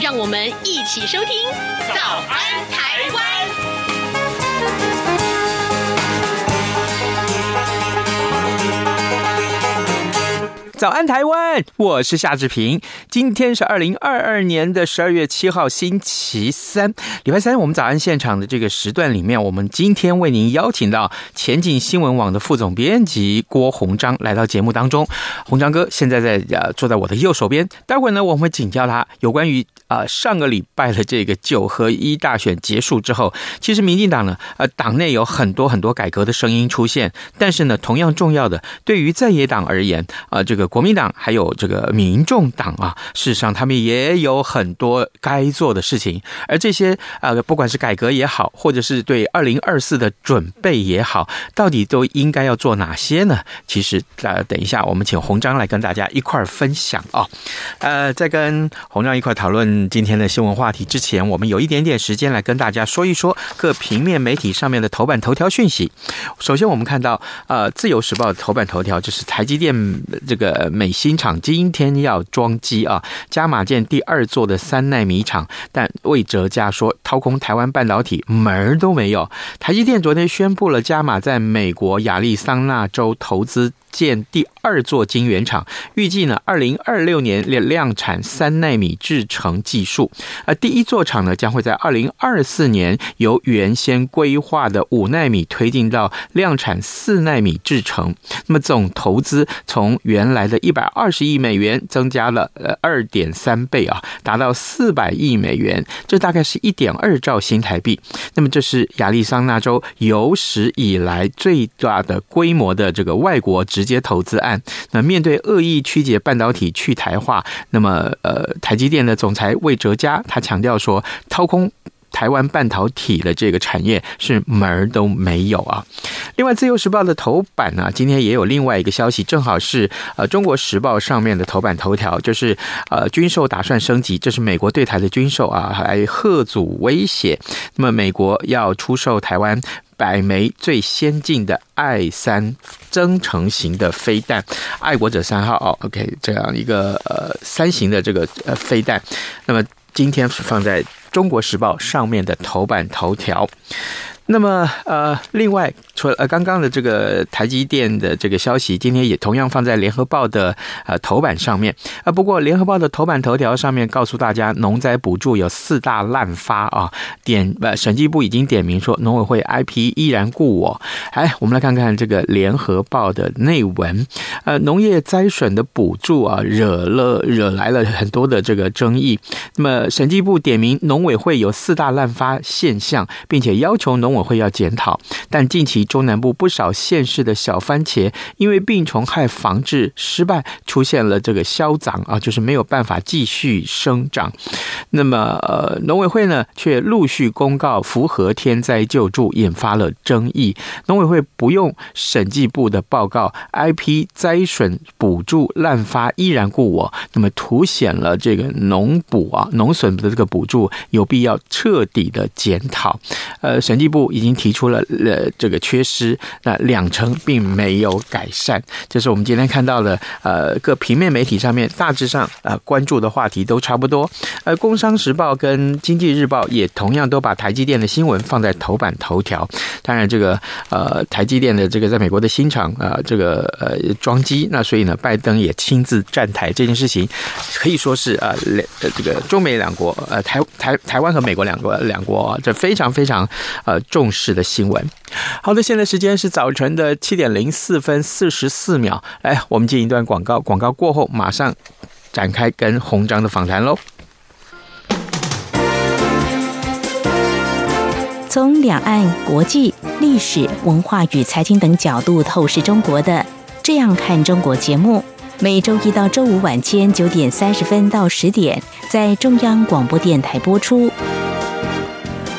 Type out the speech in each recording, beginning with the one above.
让我们一起收听《早安台湾》。早安，台湾！我是夏志平。今天是二零二二年的十二月七号，星期三，礼拜三。我们早安现场的这个时段里面，我们今天为您邀请到前进新闻网的副总编辑郭鸿章来到节目当中。鸿章哥现在在呃坐在我的右手边。待会儿呢，我们会请教他有关于啊、呃、上个礼拜的这个九合一大选结束之后，其实民进党呢呃党内有很多很多改革的声音出现，但是呢，同样重要的，对于在野党而言啊、这个。国民党还有这个民众党啊，事实上他们也有很多该做的事情，而这些呃，不管是改革也好，或者是对二零二四的准备也好，到底都应该要做哪些呢？其实呃，等一下我们请洪章来跟大家一块儿分享啊。呃，在跟洪章一块讨论今天的新闻话题之前，我们有一点点时间来跟大家说一说各平面媒体上面的头版头条讯息。首先，我们看到呃，《自由时报》头版头条就是台积电这个。美新厂今天要装机啊，加码建第二座的三奈米厂，但魏哲家说掏空台湾半导体门儿都没有。台积电昨天宣布了加码在美国亚利桑那州投资。建第二座晶圆厂，预计呢，二零二六年量量产三纳米制程技术。而第一座厂呢，将会在二零二四年由原先规划的五纳米推进到量产四纳米制程。那么总投资从原来的一百二十亿美元增加了呃二点三倍啊，达到四百亿美元，这大概是一点二兆新台币。那么这是亚利桑那州有史以来最大的规模的这个外国直直接投资案，那面对恶意曲解半导体去台化，那么呃，台积电的总裁魏哲嘉他强调说，掏空台湾半导体的这个产业是门儿都没有啊。另外，《自由时报》的头版呢，今天也有另外一个消息，正好是呃，《中国时报》上面的头版头条，就是呃，军售打算升级，这是美国对台的军售啊，还贺阻威胁，那么美国要出售台湾。百枚最先进的爱三增程型的飞弹，爱国者三号哦，OK，这样一个呃三型的这个呃飞弹，那么今天放在中国时报上面的头版头条。那么，呃，另外，除了呃刚刚的这个台积电的这个消息，今天也同样放在联合报的呃头版上面啊。不过，联合报的头版头条上面告诉大家，农灾补助有四大滥发啊，点呃审计部已经点名说，农委会 IP 依然故我。哎，我们来看看这个联合报的内文，呃，农业灾损的补助啊，惹了惹来了很多的这个争议。那么，审计部点名农委会有四大滥发现象，并且要求农委会要检讨，但近期中南部不少县市的小番茄因为病虫害防治失败，出现了这个消长啊，就是没有办法继续生长。那么呃，农委会呢却陆续公告符合天灾救助，引发了争议。农委会不用审计部的报告，IP 灾损补助滥发依然故我，那么凸显了这个农补啊农损的这个补助有必要彻底的检讨。呃，审计部。已经提出了呃这个缺失，那两成并没有改善，这是我们今天看到的呃各平面媒体上面大致上呃关注的话题都差不多。呃，《工商时报》跟《经济日报》也同样都把台积电的新闻放在头版头条。当然，这个呃台积电的这个在美国的新厂啊、呃，这个呃装机，那所以呢，拜登也亲自站台这件事情，可以说是呃两呃这个中美两国呃台台台湾和美国两国两国这非常非常呃。重重视的新闻。好的，现在时间是早晨的七点零四分四十四秒。来，我们进一段广告，广告过后马上展开跟洪章的访谈喽。从两岸、国际、历史文化与财经等角度透视中国的《这样看中国》节目，每周一到周五晚间九点三十分到十点在中央广播电台播出。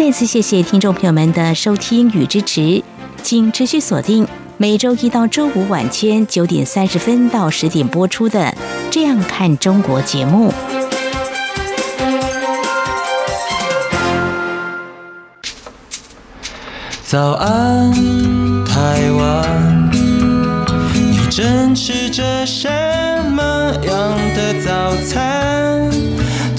再次谢谢听众朋友们的收听与支持，请持续锁定每周一到周五晚间九点三十分到十点播出的《这样看中国》节目。早安，台湾，你正吃着什么样的早餐？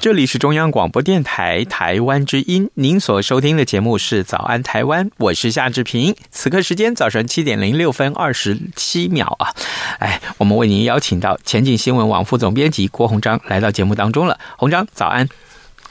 这里是中央广播电台台湾之音，您所收听的节目是《早安台湾》，我是夏志平。此刻时间早上七点零六分二十七秒啊！哎，我们为您邀请到前景新闻网副总编辑郭鸿章来到节目当中了。鸿章，早安。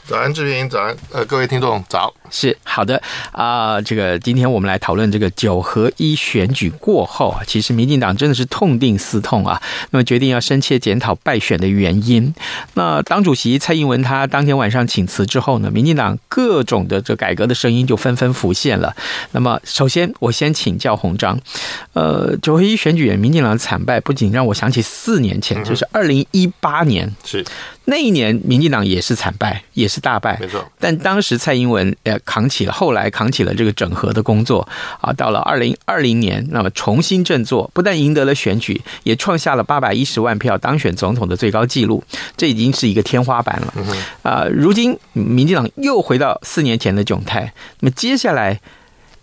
早安，志平，早安，呃，各位听众，早。是好的啊、呃，这个今天我们来讨论这个九合一选举过后啊，其实民进党真的是痛定思痛啊，那么决定要深切检讨败选的原因。那党主席蔡英文他当天晚上请辞之后呢，民进党各种的这改革的声音就纷纷浮现了。那么首先我先请教鸿章，呃，九合一选举民进党的惨败不仅让我想起四年前，就是二零一八年，是那一年民进党也是惨败，也是大败，没错。但当时蔡英文呃。扛起了，后来扛起了这个整合的工作啊。到了二零二零年，那么重新振作，不但赢得了选举，也创下了八百一十万票当选总统的最高纪录，这已经是一个天花板了啊。如今民进党又回到四年前的窘态，那么接下来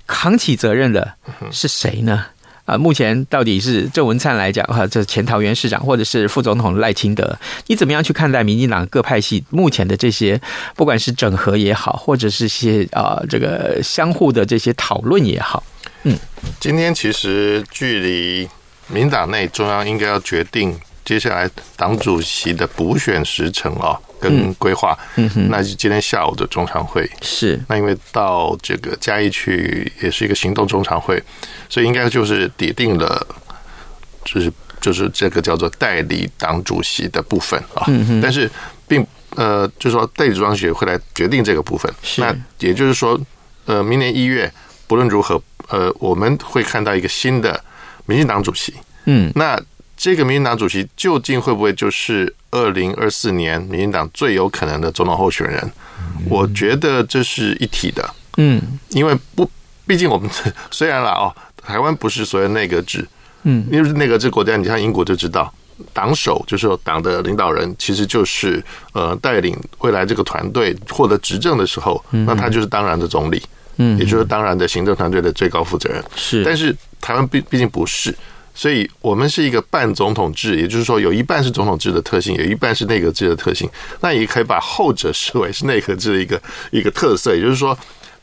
扛起责任的是谁呢？啊，目前到底是郑文灿来讲哈，这前桃园市长，或者是副总统赖清德，你怎么样去看待民进党各派系目前的这些，不管是整合也好，或者是些啊这个相互的这些讨论也好？嗯，今天其实距离民党内中央应该要决定接下来党主席的补选时程啊。跟规划，嗯哼，那是今天下午的中常会是。那因为到这个嘉义去也是一个行动中常会，所以应该就是拟定了，就是就是这个叫做代理党主席的部分啊。嗯哼。但是并呃，就是说代理党主席会来决定这个部分。是。那也就是说，呃，明年一月不论如何，呃，我们会看到一个新的民进党主席。嗯。那这个民进党主席究竟会不会就是？二零二四年，民进党最有可能的总统候选人，我觉得这是一体的。嗯，因为不，毕竟我们 虽然啦哦，台湾不是所谓内阁制，嗯，因为内阁制国家，你像英国就知道，党首就是党的领导人，其实就是呃带领未来这个团队获得执政的时候，那他就是当然的总理，嗯，也就是当然的行政团队的最高负责人。是，但是台湾毕毕竟不是。所以，我们是一个半总统制，也就是说，有一半是总统制的特性，有一半是内阁制的特性。那也可以把后者视为是内阁制的一个 一个特色，也就是说，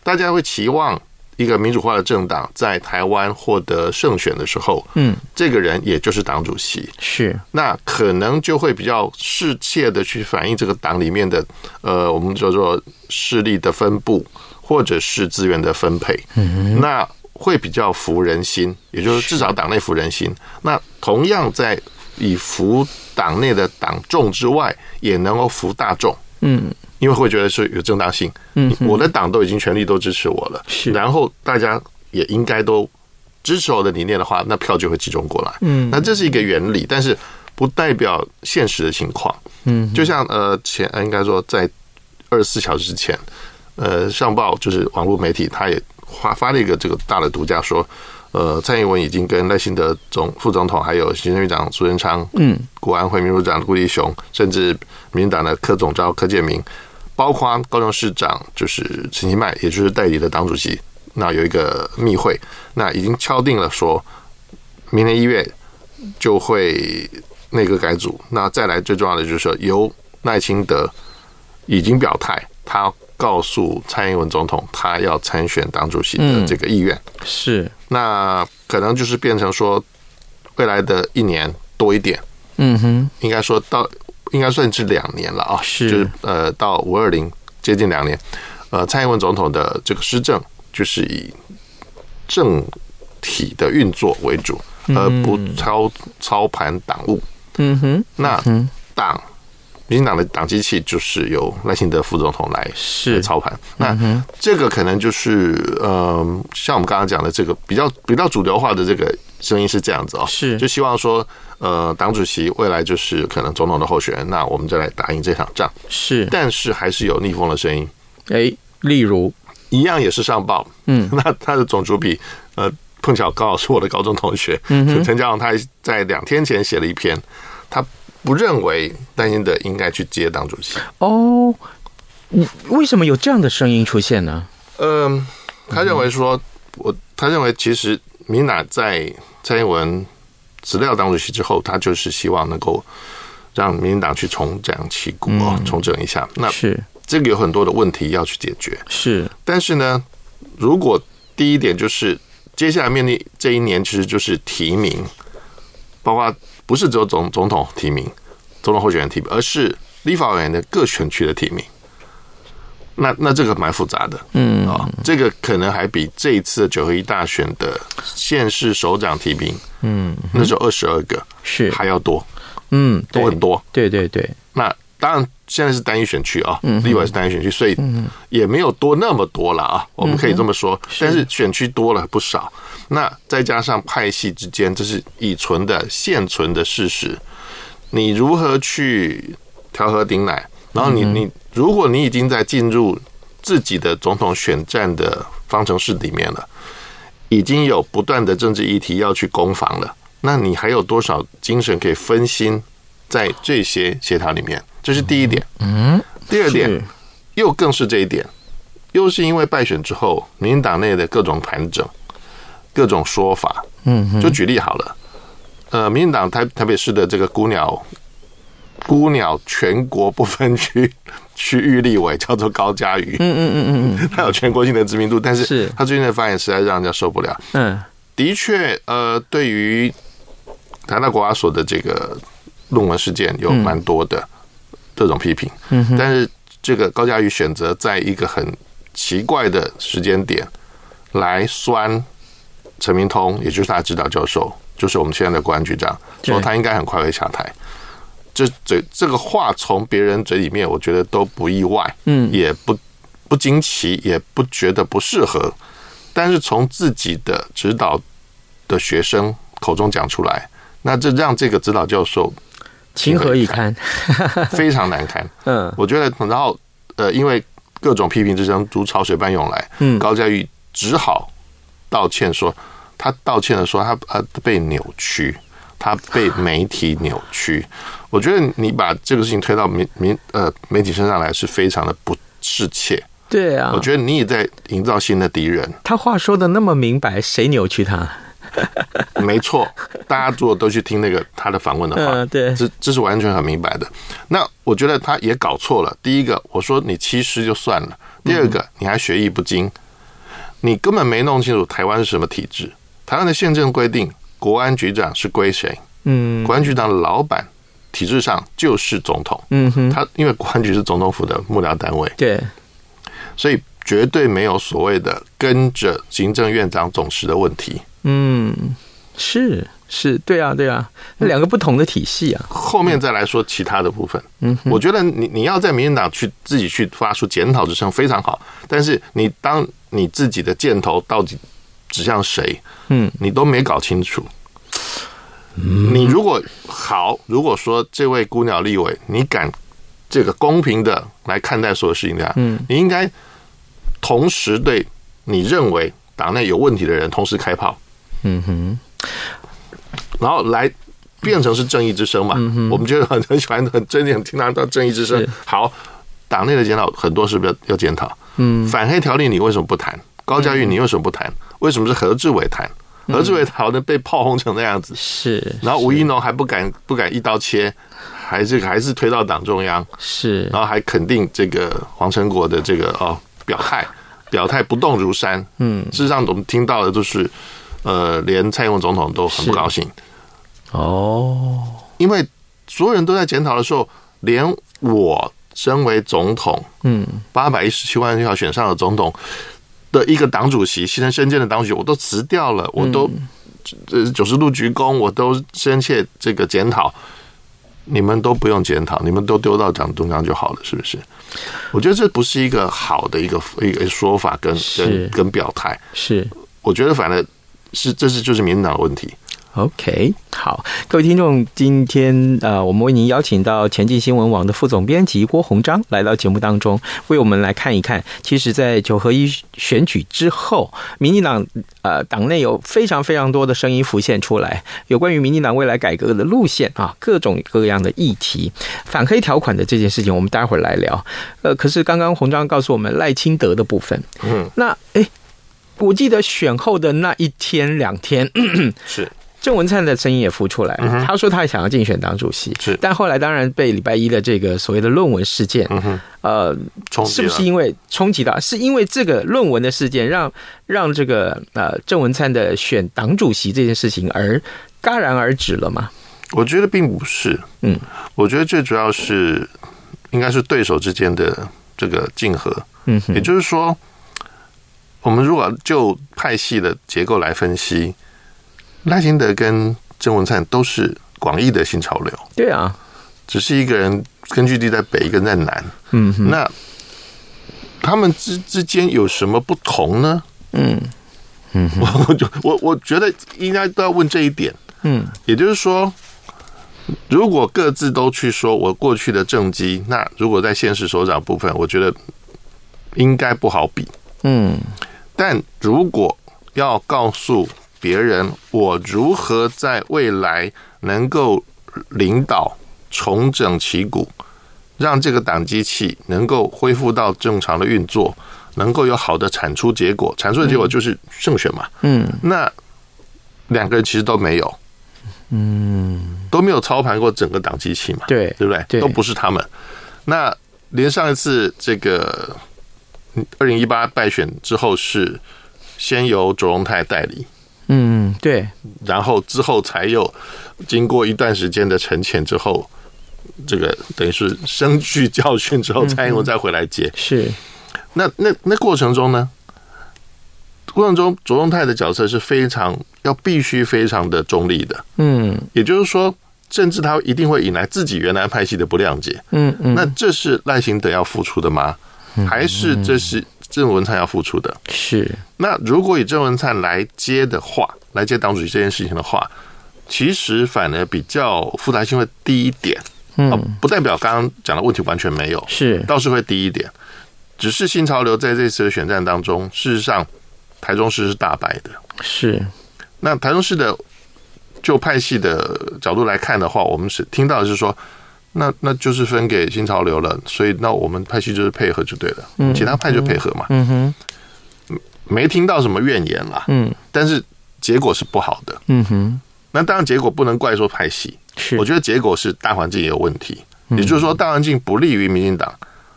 大家会期望一个民主化的政党在台湾获得胜选的时候，嗯，这个人也就是党主席，是那可能就会比较适切的去反映这个党里面的呃，我们叫做势力的分布或者是资源的分配，嗯，那。会比较服人心，也就是至少党内服人心。那同样在以服党内的党众之外，也能够服大众。嗯，因为会觉得是有正当性。嗯，我的党都已经全力都支持我了，是。然后大家也应该都支持我的理念的话，那票就会集中过来。嗯，那这是一个原理，但是不代表现实的情况。嗯，就像呃前应该说在二十四小时之前，呃上报就是网络媒体，他也。发发了一个这个大的独家说，呃，蔡英文已经跟赖清德总副总统，还有行政院长苏贞昌，嗯，国安会秘书长顾立雄，甚至民进党的柯总召柯建明，包括高雄市长就是陈其迈，也就是代理的党主席，那有一个密会，那已经敲定了说，明年一月就会内阁改组，那再来最重要的就是说，由赖清德已经表态。他告诉蔡英文总统，他要参选党主席的这个意愿。是，那可能就是变成说，未来的一年多一点，嗯哼，应该说到应该算是两年了啊，是，就是呃到五二零接近两年，呃，蔡英文总统的这个施政就是以政体的运作为主，而不操操盘党务。嗯哼，那党。民进党的党机器就是由赖清德副总统来是。操盘，那这个可能就是呃，像我们刚刚讲的这个比较比较主流化的这个声音是这样子哦，是。就希望说呃，党主席未来就是可能总统的候选人，那我们就来打赢这场仗。是，但是还是有逆风的声音，哎，例如？一样也是上报，嗯，那他的总主笔呃，碰巧刚好是我的高中同学，嗯，陈嘉荣，他在两天前写了一篇，他。不认为赖清德应该去接党主席哦，你为什么有这样的声音出现呢？嗯，他认为说，我他认为其实民进党在蔡英文辞掉党主席之后，他就是希望能够让民进党去重整旗鼓哦，重整一下。那是这个有很多的问题要去解决，是。但是呢，如果第一点就是接下来面临这一年，其实就是提名，包括。不是只有总总统提名、总统候选人提名，而是立法委员的各选区的提名。那那这个蛮复杂的，嗯啊，这个可能还比这一次九合一大选的县市首长提名，嗯，那时候二十二个是还要多，嗯，多很多。对对对，那当然现在是单一选区啊，立委是单一选区，所以也没有多那么多了啊，我们可以这么说。但是选区多了不少。那再加上派系之间，这是已存的现存的事实，你如何去调和顶奶？然后你你，如果你已经在进入自己的总统选战的方程式里面了，已经有不断的政治议题要去攻防了，那你还有多少精神可以分心在这些协调里面？这是第一点。嗯，第二点又更是这一点，又是因为败选之后，民进党内的各种盘整。各种说法，嗯，就举例好了，呃，民进党台台北市的这个孤鸟孤鸟全国不分区 区域立委叫做高嘉瑜，嗯嗯嗯嗯嗯，他有全国性的知名度，但是他最近的发言实在让人家受不了，嗯，的确，呃，对于台大国法所的这个论文事件有蛮多的这种批评，嗯，但是这个高嘉瑜选择在一个很奇怪的时间点来酸。陈明通，也就是他的指导教授，就是我们现在的公安局长，说他应该很快会下台。这嘴这个话从别人嘴里面，我觉得都不意外，嗯，也不不惊奇，也不觉得不适合。但是从自己的指导的学生口中讲出来，那这让这个指导教授情何以堪，非常难堪。嗯，我觉得，然后呃，因为各种批评之声如潮水般涌来，嗯，高佳玉只好道歉说。他道歉的说，他他被扭曲，他被媒体扭曲。我觉得你把这个事情推到民民呃媒体身上来，是非常的不适切。对啊，我觉得你也在营造新的敌人。他话说的那么明白，谁扭曲他？没错，大家如果都去听那个他的访问的话，对，这这是完全很明白的。那我觉得他也搞错了。第一个，我说你欺师就算了；第二个，你还学艺不精，你根本没弄清楚台湾是什么体制。台湾的宪政规定，国安局长是归谁？嗯，国安局长的老板体制上就是总统。嗯哼，他因为国安局是总统府的幕僚单位，对，所以绝对没有所谓的跟着行政院长总辞的问题。嗯，是是，对啊对啊，那两个不同的体系啊。后面再来说其他的部分。嗯，我觉得你你要在民进党去自己去发出检讨之声非常好，但是你当你自己的箭头到底指向谁？嗯，你都没搞清楚。你如果好，如果说这位孤鸟立委，你敢这个公平的来看待所有事情的，嗯，你应该同时对你认为党内有问题的人同时开炮。嗯哼，然后来变成是正义之声嘛。嗯哼，我们觉得很很喜欢，很真的很听到正义之声。好，党内的检讨很多是不是要检讨？嗯，反黑条例你为什么不谈？高嘉瑜，你为什么不谈？为什么是何志伟谈？何志伟桃呢被炮轰成那样子，是，然后吴一农还不敢不敢一刀切，还是还是推到党中央，是，然后还肯定这个黄成国的这个哦表态，表态不动如山。嗯，事实上我们听到的都是，呃，连蔡英文总统都很不高兴。哦，因为所有人都在检讨的时候，连我身为总统，嗯，八百一十七万票选上的总统的一个党主席，牺牲身兼的党主席，我都辞掉了，我都呃九十度鞠躬，我都深切这个检讨，你们都不用检讨，你们都丢到党中央就好了，是不是？我觉得这不是一个好的一个一个说法跟跟跟表态，是。我觉得反正是这是就是民进党的问题。OK，好，各位听众，今天呃，我们为您邀请到前进新闻网的副总编辑郭鸿章来到节目当中，为我们来看一看，其实，在九合一选举之后，民进党呃党内有非常非常多的声音浮现出来，有关于民进党未来改革的路线啊，各种各样的议题，反黑条款的这件事情，我们待会儿来聊。呃，可是刚刚鸿章告诉我们赖清德的部分，嗯，那哎，我记得选后的那一天两天是。郑文灿的声音也浮出来，他说他想要竞选党主席，是，但后来当然被礼拜一的这个所谓的论文事件，嗯呃，是不是因为冲击到？是因为这个论文的事件让让这个呃郑文灿的选党主席这件事情而戛然而止了吗？我觉得并不是，嗯，我觉得最主要是应该是对手之间的这个竞合，嗯，也就是说，我们如果就派系的结构来分析。赖清德跟郑文灿都是广义的新潮流，对啊，只是一个人根据地在北，一个人在南，嗯，那他们之之间有什么不同呢？嗯。嗯，我就我我觉得应该都要问这一点，嗯，也就是说，如果各自都去说我过去的政绩，那如果在现实首长部分，我觉得应该不好比，嗯，但如果要告诉。别人，我如何在未来能够领导重整旗鼓，让这个党机器能够恢复到正常的运作，能够有好的产出结果？产出的结果就是胜选嘛。嗯，那两个人其实都没有，嗯，都没有操盘过整个党机器嘛。对，对不对？都不是他们。那连上一次这个二零一八败选之后，是先由卓荣泰代理。嗯，对，然后之后才有经过一段时间的沉潜之后，这个等于是深具教训之后，蔡英文再回来接。是，那那那过程中呢？过程中卓荣泰的角色是非常要必须非常的中立的。嗯，也就是说，甚至他一定会引来自己原来派系的不谅解。嗯嗯，那这是赖行德要付出的吗？还是这是？郑文灿要付出的是，那如果以郑文灿来接的话，来接党主席这件事情的话，其实反而比较复杂性会低一点。嗯，不代表刚刚讲的问题完全没有，是倒是会低一点。只是新潮流在这次的选战当中，事实上台中市是大败的。是，那台中市的就派系的角度来看的话，我们是听到的是说。那那就是分给新潮流了，所以那我们派系就是配合就对了，嗯，其他派就配合嘛，嗯哼，没听到什么怨言啦，嗯，但是结果是不好的，嗯哼，那当然结果不能怪说派系，是，我觉得结果是大环境也有问题，也就是说大环境不利于民进党，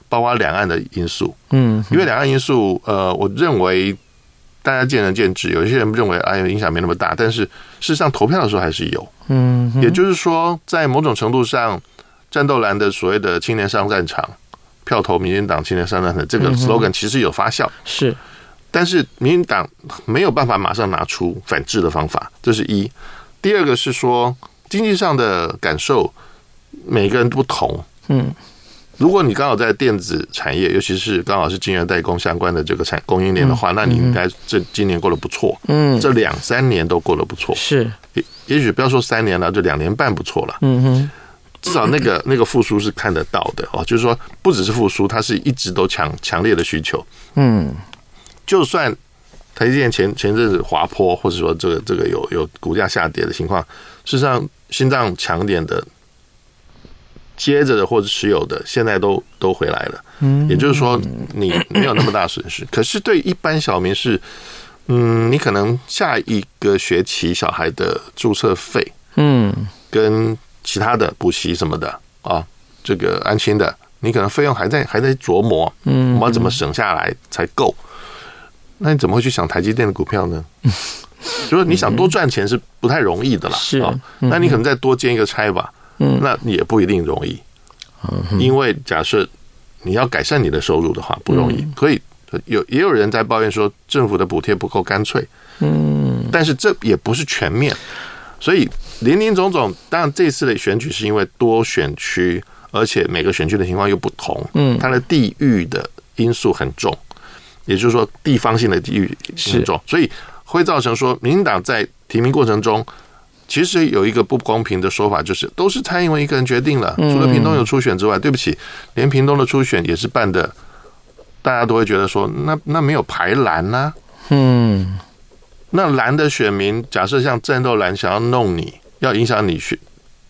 包括两岸的因素，嗯，因为两岸因素，呃，我认为大家见仁见智，有一些人认为哎影响没那么大，但是事实上投票的时候还是有，嗯，也就是说在某种程度上。战斗蓝的所谓的青年上战场，票投民进党青年上战场这个 slogan 其实有发酵，是，但是民进党没有办法马上拿出反制的方法，这是一。第二个是说经济上的感受，每个人都不同。嗯，如果你刚好在电子产业，尤其是刚好是晶圆代工相关的这个产供应链的话，那你应该这今年过得不错。嗯，这两三年都过得不错。是，也也许不要说三年了，就两年半不错了。嗯哼。至少那个 那个复苏是看得到的哦，就是说不只是复苏，它是一直都强强烈的需求。嗯，就算台积电前前阵子滑坡，或者说这个这个有有股价下跌的情况，事实上心脏强点的接着的或者持有的，现在都都回来了。嗯，也就是说你没有那么大损失。可是对一般小民是嗯，你可能下一个学期小孩的注册费，嗯，跟其他的补习什么的啊，这个安心的，你可能费用还在还在琢磨，嗯，我们要怎么省下来才够？那你怎么会去想台积电的股票呢？就是你想多赚钱是不太容易的啦，是啊，那你可能再多兼一个差吧，嗯，那也不一定容易，嗯，因为假设你要改善你的收入的话，不容易，所以。有也有人在抱怨说政府的补贴不够干脆，嗯，但是这也不是全面，所以林林总总，当然这次的选举是因为多选区，而且每个选区的情况又不同，嗯，它的地域的因素很重，也就是说地方性的地域很重，所以会造成说民进党在提名过程中，其实有一个不公平的说法，就是都是蔡英文一个人决定了，除了屏东有初选之外，对不起，连屏东的初选也是办的。大家都会觉得说，那那没有排蓝呐、啊，嗯，那蓝的选民，假设像战斗蓝想要弄你，要影响你选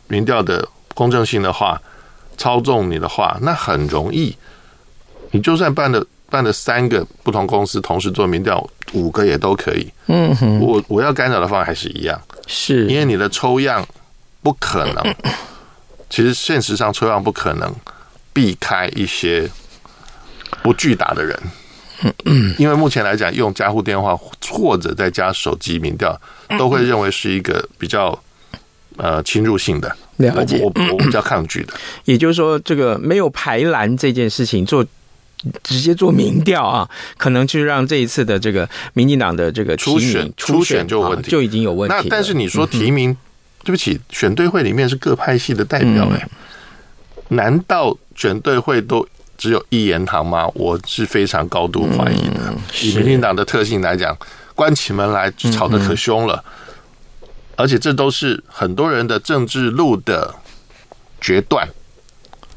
民调的公正性的话，操纵你的话，那很容易。你就算办了办了三个不同公司同时做民调，五个也都可以。嗯哼，我我要干扰的方案还是一样，是因为你的抽样不可能，其实现实上抽样不可能避开一些。不巨大的人，因为目前来讲，用家户电话或者再加手机民调，都会认为是一个比较呃侵入性的。了解，我我比较抗拒的。也就是说，这个没有排蓝这件事情做直接做民调啊，可能就让这一次的这个民进党的这个初选初选就有问题，就已经有问题。那但是你说提名，对不起，选对会里面是各派系的代表哎，难道选对会都？只有一言堂吗？我是非常高度怀疑的。嗯、以民进党的特性来讲，关起门来吵得可凶了，嗯、而且这都是很多人的政治路的决断。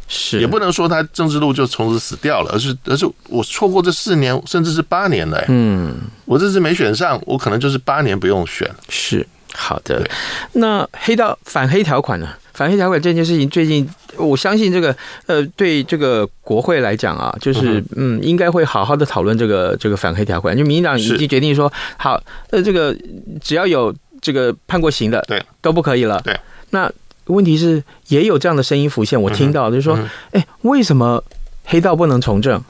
是，也不能说他政治路就从此死掉了，而是而是我错过这四年，甚至是八年了。嗯，我这次没选上，我可能就是八年不用选。是好的。那黑道反黑条款呢？反黑条款这件事情，最近我相信这个呃，对这个国会来讲啊，就是嗯，应该会好好的讨论这个这个反黑条款。就民进党已经决定说，好，呃，这个只要有这个判过刑的，对，都不可以了。对，那问题是也有这样的声音浮现，我听到就是说，哎，为什么黑道不能从政？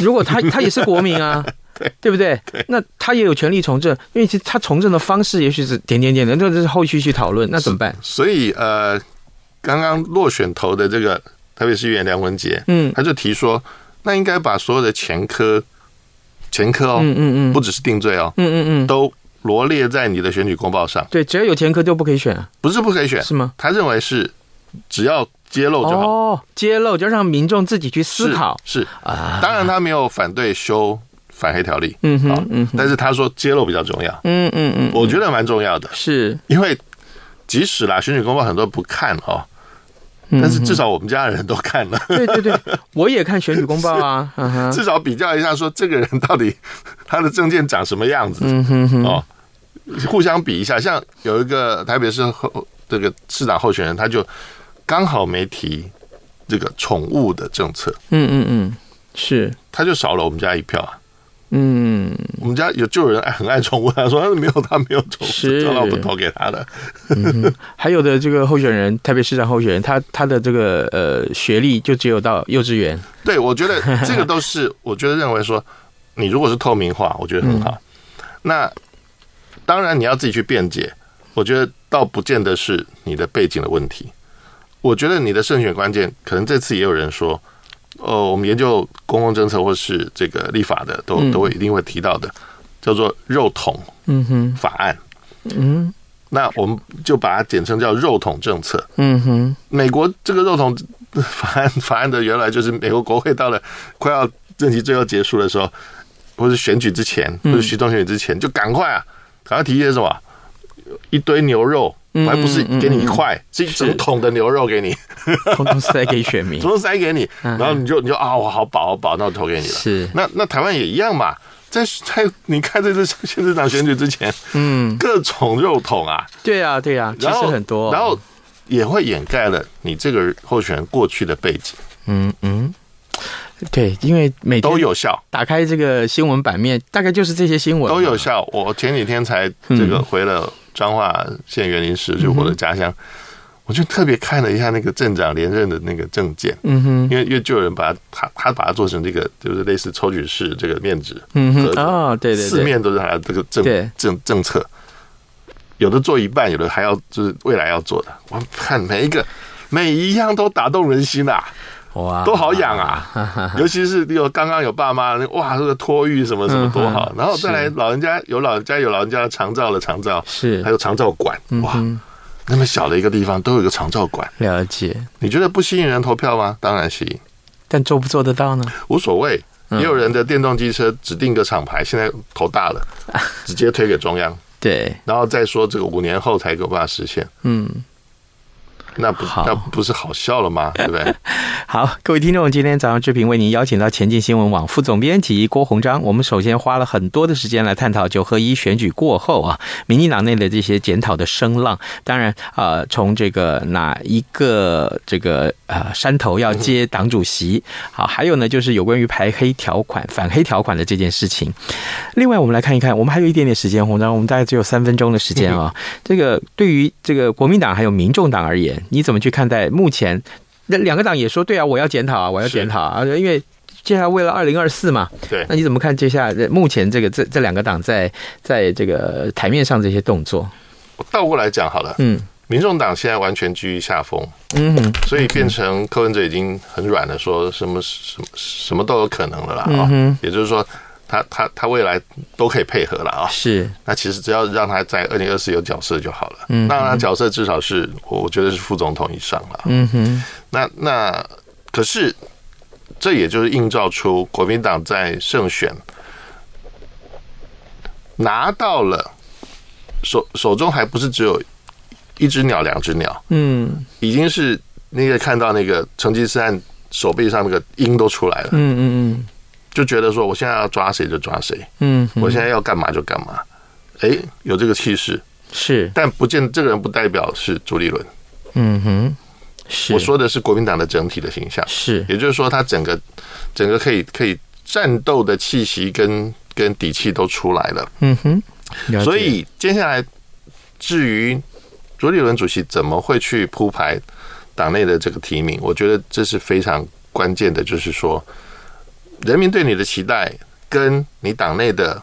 如果他 他也是国民啊，对对不对？那他也有权利从政，因为其实他从政的方式也许是点点点的，那这是后续去讨论，那怎么办？所以呃。刚刚落选头的这个台北市议员梁文杰，嗯，他就提说，那应该把所有的前科、前科哦，嗯嗯嗯，不只是定罪哦，嗯嗯嗯，都罗列在你的选举公报上。对，只要有前科就不可以选啊？不是不可以选，是吗？他认为是只要揭露就好，哦，揭露就让民众自己去思考。是啊，当然他没有反对修反黑条例，嗯哼嗯，但是他说揭露比较重要，嗯嗯嗯，我觉得蛮重要的，是因为即使啦，选举公报很多不看哦。但是至少我们家的人都看了，对对对，我也看选举公报啊，至少比较一下，说这个人到底他的证件长什么样子，嗯哼哼，哦，互相比一下。像有一个台北市候这个市长候选人，他就刚好没提这个宠物的政策，嗯嗯嗯，是，他就少了我们家一票啊。嗯，我们家有就有人爱很爱宠物，他说他没有，他没有宠物，是老不投给他的。嗯，还有的这个候选人，台北市长候选人，他他的这个呃学历就只有到幼稚园。对，我觉得这个都是，我觉得认为说，你如果是透明化，我觉得很好。嗯、那当然你要自己去辩解，我觉得倒不见得是你的背景的问题。我觉得你的胜选关键，可能这次也有人说。哦，我们研究公共政策或是这个立法的，都都会一定会提到的，叫做“肉桶”嗯哼法案，嗯，那我们就把它简称叫“肉桶政策”。嗯哼，美国这个“肉桶”法案法案的原来就是美国国会到了快要任期最后结束的时候，或是选举之前，或者总统选举之前，就赶快啊，赶快提一些什么？一堆牛肉。还不是给你一块，是一整桶的牛肉给你，统统塞给选民，统统塞给你，然后你就你就啊，我好饱好饱，那我投给你了。是，那那台湾也一样嘛，在在你看这次县市长选举之前，嗯，各种肉桶啊，对啊对啊，其实很多，然后也会掩盖了你这个候选人过去的背景。嗯嗯，对，因为每天都有效，打开这个新闻版面，大概就是这些新闻都有效。我前几天才这个回了彰化县园林市，就我的家乡。我就特别看了一下那个镇长连任的那个证件，嗯哼，因为因为就有人把他他把它做成这个，就是类似抽取式这个面纸，嗯哼，哦，对对，四面都是他的这个政政政策，有的做一半，有的还要就是未来要做的。我看每一个每一样都打动人心啊，哇，都好痒啊，尤其是有刚刚有爸妈，哇，这个托育什么什么多好，然后再来老人家有老人家有老人家的长照的长照，是还有长照馆，哇。那么小的一个地方都有一个长照馆，了解？你觉得不吸引人投票吗？当然吸引，但做不做得到呢？无所谓。也有人的电动机车指定个厂牌，现在头大了，直接推给中央，对，然后再说这个五年后才有办法实现。嗯。那不那不是好笑了吗？对不对？好，各位听众，今天早上志平为您邀请到前进新闻网副总编辑郭鸿章。我们首先花了很多的时间来探讨九合一选举过后啊，民进党内的这些检讨的声浪。当然啊，从这个哪一个这个呃山头要接党主席，好，还有呢就是有关于排黑条款、反黑条款的这件事情。另外，我们来看一看，我们还有一点点时间，鸿章，我们大概只有三分钟的时间啊。这个对于这个国民党还有民众党而言。你怎么去看待目前那两个党也说对啊，我要检讨啊，我要检讨啊，因为接下来为了二零二四嘛。对，那你怎么看接下来目前这个这这两个党在在这个台面上这些动作？我倒过来讲好了，嗯，民众党现在完全居于下风，嗯哼，所以变成柯文哲已经很软了，说什么什么什么都有可能了啦，啊，也就是说。他他他未来都可以配合了啊！是，那其实只要让他在二零二四有角色就好了。嗯，那他角色至少是我觉得是副总统以上了。嗯哼，那那可是这也就是映照出国民党在胜选拿到了手手中还不是只有一只鸟两只鸟，嗯，已经是那个看到那个成吉思汗手臂上那个鹰都出来了。嗯嗯嗯。就觉得说，我现在要抓谁就抓谁，嗯，我现在要干嘛就干嘛，哎，有这个气势。是，但不见这个人不代表是朱立伦，嗯哼，是，我说的是国民党的整体的形象。是，也就是说，他整个整个可以可以战斗的气息跟跟底气都出来了，嗯哼，所以接下来至于朱立伦主席怎么会去铺排党内的这个提名，我觉得这是非常关键的，就是说。人民对你的期待，跟你党内的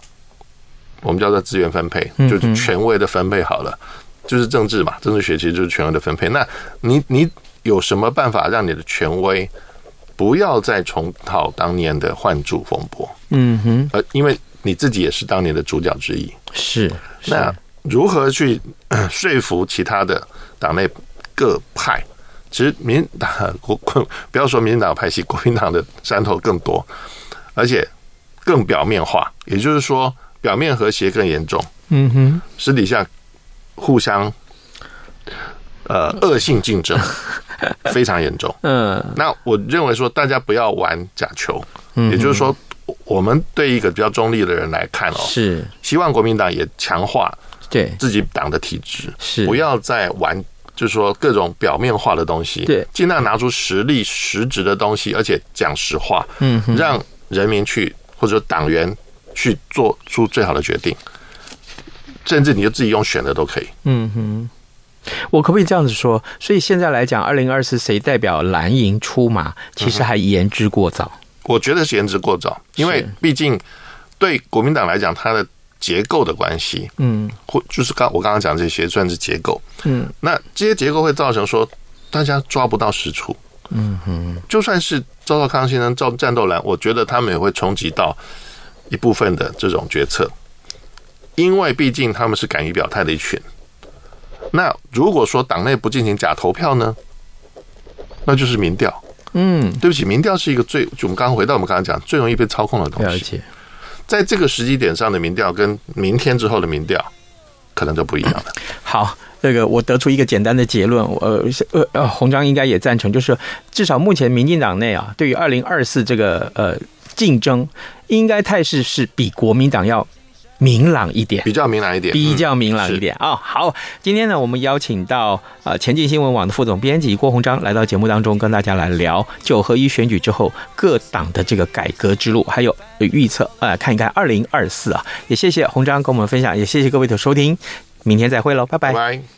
我们叫做资源分配，就是权威的分配好了，就是政治嘛，政治学其实就是权威的分配。那你你有什么办法让你的权威不要再重蹈当年的换柱风波？嗯哼，呃，因为你自己也是当年的主角之一，是。那如何去 说服其他的党内各派？其实民党国不要说民进党派系，国民党的山头更多，而且更表面化，也就是说表面和谐更严重。嗯哼，私底下互相呃恶性竞争 非常严重。嗯，那我认为说大家不要玩假球，也就是说我们对一个比较中立的人来看哦，是希望国民党也强化对自己党的体制，是不要再玩。就是说各种表面化的东西，对，尽量拿出实力、实质的东西，而且讲实话，嗯，让人民去或者党员去做出最好的决定，甚至你就自己用选的都可以。嗯哼，我可不可以这样子说？所以现在来讲，二零二四谁代表蓝营出马，其实还言之过早。我觉得是言之过早，因为毕竟对国民党来讲，他的。结构的关系，嗯，或就是刚我刚刚讲这些算是结构，嗯，那这些结构会造成说大家抓不到实处，嗯哼，就算是赵少康先生赵战斗蓝，我觉得他们也会冲击到一部分的这种决策，因为毕竟他们是敢于表态的一群。那如果说党内不进行假投票呢，那就是民调，嗯，对不起，民调是一个最就我们刚刚回到我们刚刚讲最容易被操控的东西。在这个时机点上的民调，跟明天之后的民调，可能就不一样了。好，那个我得出一个简单的结论，呃呃呃，鸿章应该也赞成，就是至少目前民进党内啊，对于二零二四这个呃竞争，应该态势是比国民党要明朗一点，比较明朗一点，比较明朗一点啊、嗯哦。好，今天呢，我们邀请到呃前进新闻网的副总编辑郭鸿章来到节目当中，跟大家来聊九合一选举之后各党的这个改革之路，还有预测，呃，看一看二零二四啊。也谢谢鸿章跟我们分享，也谢谢各位的收听，明天再会喽，拜拜。拜拜。